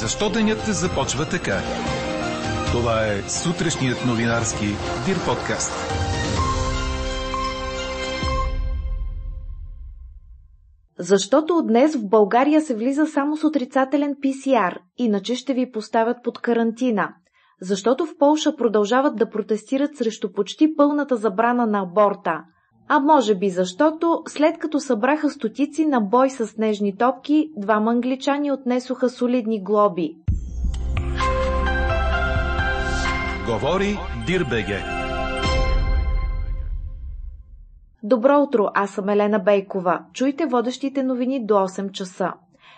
Защо денят започва така? Това е сутрешният новинарски Дир подкаст. Защото от днес в България се влиза само с отрицателен ПСР, иначе ще ви поставят под карантина. Защото в Полша продължават да протестират срещу почти пълната забрана на аборта – а може би защото, след като събраха стотици на бой с снежни топки, двама англичани отнесоха солидни глоби. Говори Дирбеге. Добро утро, аз съм Елена Бейкова. Чуйте водещите новини до 8 часа.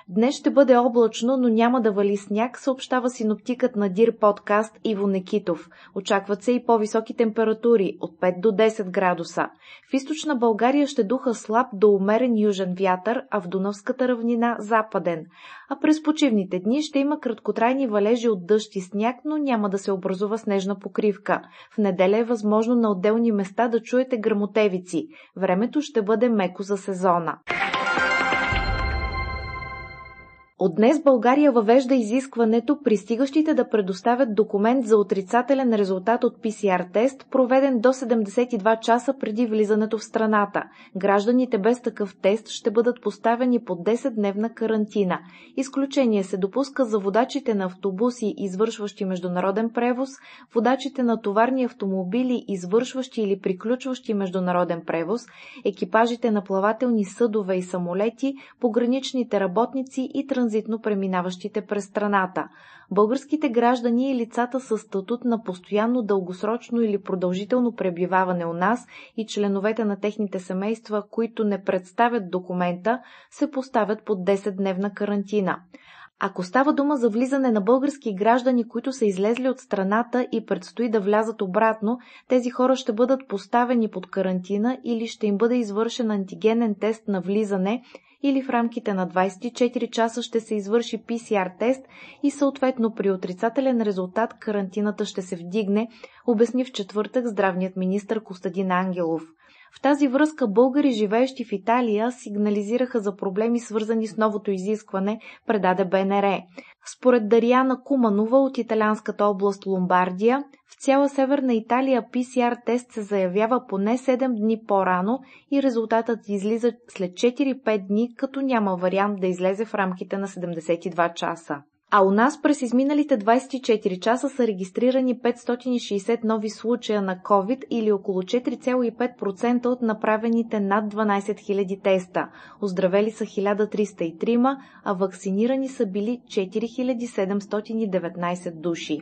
Днес ще бъде облачно, но няма да вали сняг, съобщава синоптикът на Дир подкаст Иво Некитов. Очакват се и по-високи температури от 5 до 10 градуса. В източна България ще духа слаб до умерен южен вятър, а в Дунавската равнина западен. А през почивните дни ще има краткотрайни валежи от дъжд и сняг, но няма да се образува снежна покривка. В неделя е възможно на отделни места да чуете грамотевици. Времето ще бъде меко за сезона. От днес България въвежда изискването пристигащите да предоставят документ за отрицателен резултат от ПСР тест, проведен до 72 часа преди влизането в страната. Гражданите без такъв тест ще бъдат поставени под 10-дневна карантина. Изключение се допуска за водачите на автобуси, извършващи международен превоз, водачите на товарни автомобили, извършващи или приключващи международен превоз, екипажите на плавателни съдове и самолети, пограничните работници и транспортни транзитно преминаващите през страната. Българските граждани и лицата с статут на постоянно, дългосрочно или продължително пребиваване у нас и членовете на техните семейства, които не представят документа, се поставят под 10-дневна карантина. Ако става дума за влизане на български граждани, които са излезли от страната и предстои да влязат обратно, тези хора ще бъдат поставени под карантина или ще им бъде извършен антигенен тест на влизане или в рамките на 24 часа ще се извърши PCR тест и съответно при отрицателен резултат карантината ще се вдигне, обясни в четвъртък здравният министр Костадин Ангелов. В тази връзка българи, живеещи в Италия, сигнализираха за проблеми свързани с новото изискване, предаде БНР. Според Дариана Куманова от италианската област Ломбардия, в цяла Северна Италия PCR тест се заявява поне 7 дни по-рано и резултатът излиза след 4-5 дни, като няма вариант да излезе в рамките на 72 часа. А у нас през изминалите 24 часа са регистрирани 560 нови случая на COVID или около 4,5% от направените над 12 000 теста. Оздравели са 1303, а вакцинирани са били 4719 души.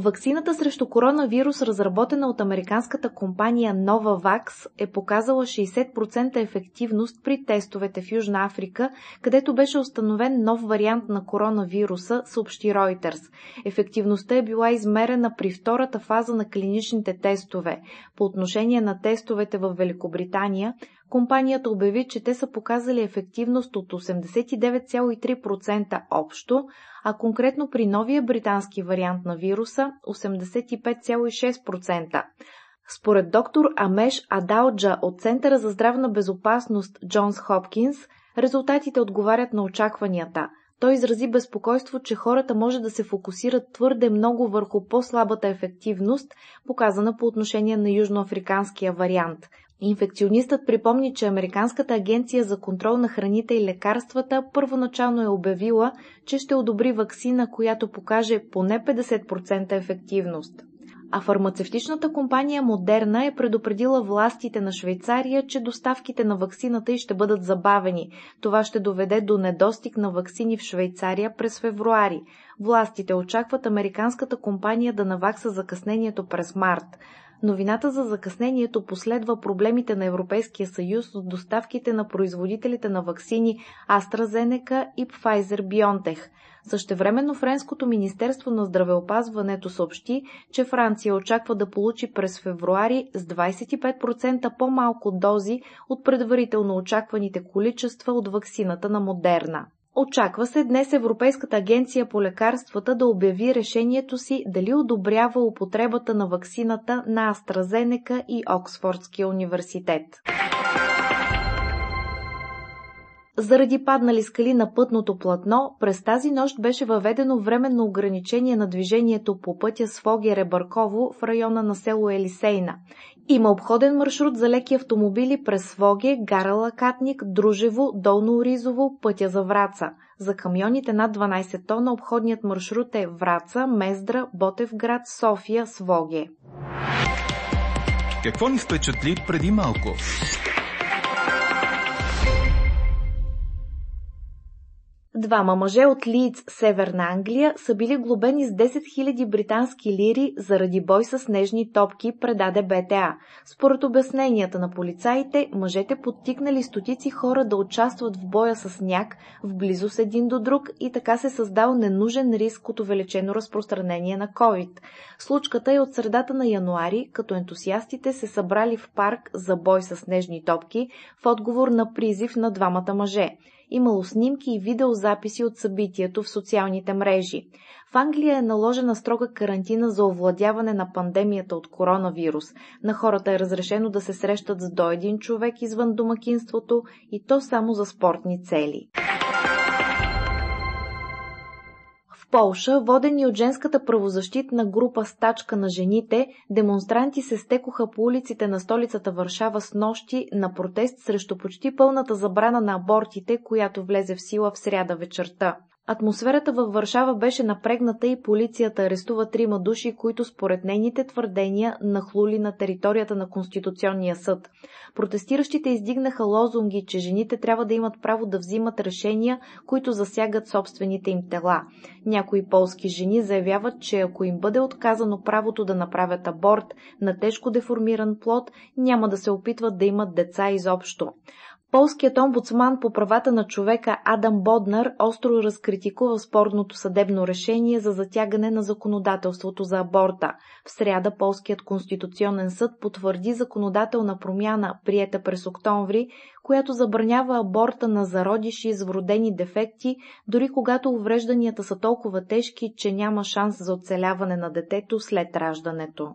Ваксината срещу коронавирус, разработена от американската компания Novavax, е показала 60% ефективност при тестовете в Южна Африка, където беше установен нов вариант на коронавируса, съобщи Reuters. Ефективността е била измерена при втората фаза на клиничните тестове. По отношение на тестовете в Великобритания, компанията обяви, че те са показали ефективност от 89,3% общо, а конкретно при новия британски вариант на вируса 85,6%. Според доктор Амеш Адалджа от Центъра за здравна безопасност Джонс Хопкинс, резултатите отговарят на очакванията. Той изрази безпокойство, че хората може да се фокусират твърде много върху по-слабата ефективност, показана по отношение на южноафриканския вариант. Инфекционистът припомни, че Американската агенция за контрол на храните и лекарствата първоначално е обявила, че ще одобри вакцина, която покаже поне 50% ефективност. А фармацевтичната компания Модерна е предупредила властите на Швейцария, че доставките на ваксината й ще бъдат забавени. Това ще доведе до недостиг на ваксини в Швейцария през февруари. Властите очакват американската компания да навакса закъснението през март. Новината за закъснението последва проблемите на Европейския съюз от доставките на производителите на ваксини AstraZeneca и Pfizer-BioNTech. Същевременно Френското министерство на здравеопазването съобщи, че Франция очаква да получи през февруари с 25% по-малко дози от предварително очакваните количества от ваксината на Модерна. Очаква се днес Европейската агенция по лекарствата да обяви решението си дали одобрява употребата на ваксината на AstraZeneca и Оксфордския университет. Заради паднали скали на пътното платно, през тази нощ беше въведено временно ограничение на движението по пътя Своге-Ребърково в района на село Елисейна. Има обходен маршрут за леки автомобили през Своге, Гара Лакатник, Дружево, Долно Оризово, пътя за Враца. За камионите над 12 тона обходният маршрут е Враца, Мездра, Ботевград, София, Своге. Какво ни впечатли преди малко? Двама мъже от Лийдс, Северна Англия, са били глобени с 10 000 британски лири заради бой с снежни топки, предаде БТА. Според обясненията на полицаите, мъжете подтикнали стотици хора да участват в боя с сняг в близост един до друг и така се създал ненужен риск от увеличено разпространение на COVID. Случката е от средата на януари, като ентусиастите се събрали в парк за бой с снежни топки в отговор на призив на двамата мъже. Имало снимки и видеозаписи от събитието в социалните мрежи. В Англия е наложена строга карантина за овладяване на пандемията от коронавирус. На хората е разрешено да се срещат с до един човек извън домакинството и то само за спортни цели. Полша, водени от женската правозащитна група Стачка на жените, демонстранти се стекоха по улиците на столицата Варшава с нощи на протест срещу почти пълната забрана на абортите, която влезе в сила в сряда вечерта. Атмосферата във Варшава беше напрегната и полицията арестува трима души, които според нейните твърдения нахлули на територията на Конституционния съд. Протестиращите издигнаха лозунги, че жените трябва да имат право да взимат решения, които засягат собствените им тела. Някои полски жени заявяват, че ако им бъде отказано правото да направят аборт на тежко деформиран плод, няма да се опитват да имат деца изобщо. Полският омбудсман по правата на човека Адам Боднар остро разкритикува спорното съдебно решение за затягане на законодателството за аборта. В сряда Полският конституционен съд потвърди законодателна промяна, приета през октомври, която забранява аборта на зародиши с вродени дефекти, дори когато уврежданията са толкова тежки, че няма шанс за оцеляване на детето след раждането.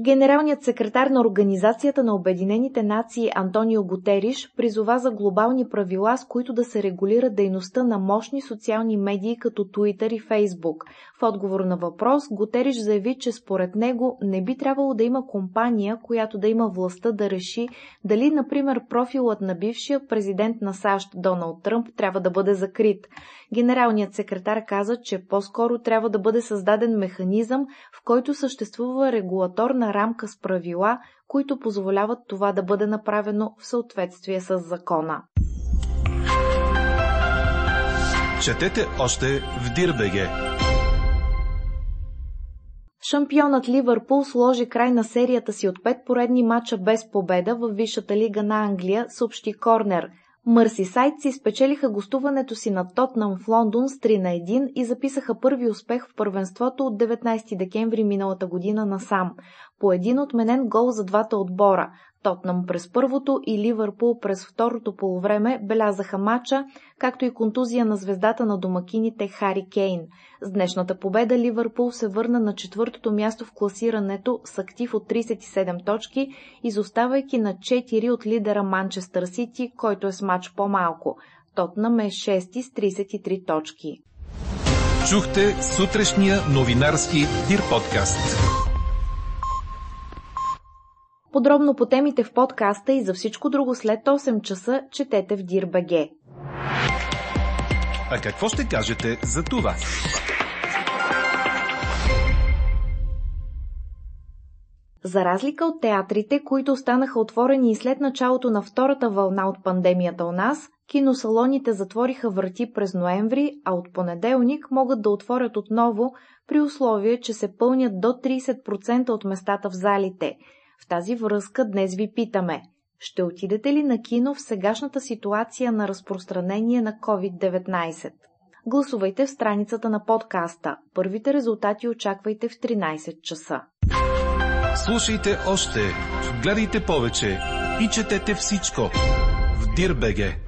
Генералният секретар на Организацията на Обединените нации Антонио Гутериш призова за глобални правила, с които да се регулира дейността на мощни социални медии като Twitter и Facebook. В отговор на въпрос, Гутериш заяви, че според него не би трябвало да има компания, която да има властта да реши дали, например, профилът на бившия президент на САЩ Доналд Тръмп трябва да бъде закрит. Генералният секретар каза, че по-скоро трябва да бъде създаден механизъм, в който съществува регулаторна рамка с правила, които позволяват това да бъде направено в съответствие с закона. Четете още в Дирбеге. Шампионът Ливърпул сложи край на серията си от пет поредни мача без победа в Висшата лига на Англия, съобщи Корнер – Мърсисайдци спечелиха гостуването си на Тотнам в Лондон с 3 на 1 и записаха първи успех в първенството от 19 декември миналата година насам. По един отменен гол за двата отбора. Тотнам през първото и Ливърпул през второто полувреме белязаха матча, както и контузия на звездата на домакините Хари Кейн. С днешната победа Ливърпул се върна на четвъртото място в класирането с актив от 37 точки, изоставайки на 4 от лидера Манчестър Сити, който е с матч по-малко. Тотнам е 6 с 33 точки. Чухте сутрешния новинарски Дир подкаст. Подробно по темите в подкаста и за всичко друго след 8 часа четете в Дир.бг. А какво ще кажете за това? За разлика от театрите, които останаха отворени и след началото на втората вълна от пандемията у нас, киносалоните затвориха врати през ноември, а от понеделник могат да отворят отново при условие, че се пълнят до 30% от местата в залите – в тази връзка днес ви питаме – ще отидете ли на кино в сегашната ситуация на разпространение на COVID-19? Гласувайте в страницата на подкаста. Първите резултати очаквайте в 13 часа. Слушайте още, гледайте повече и четете всичко в Дирбеге.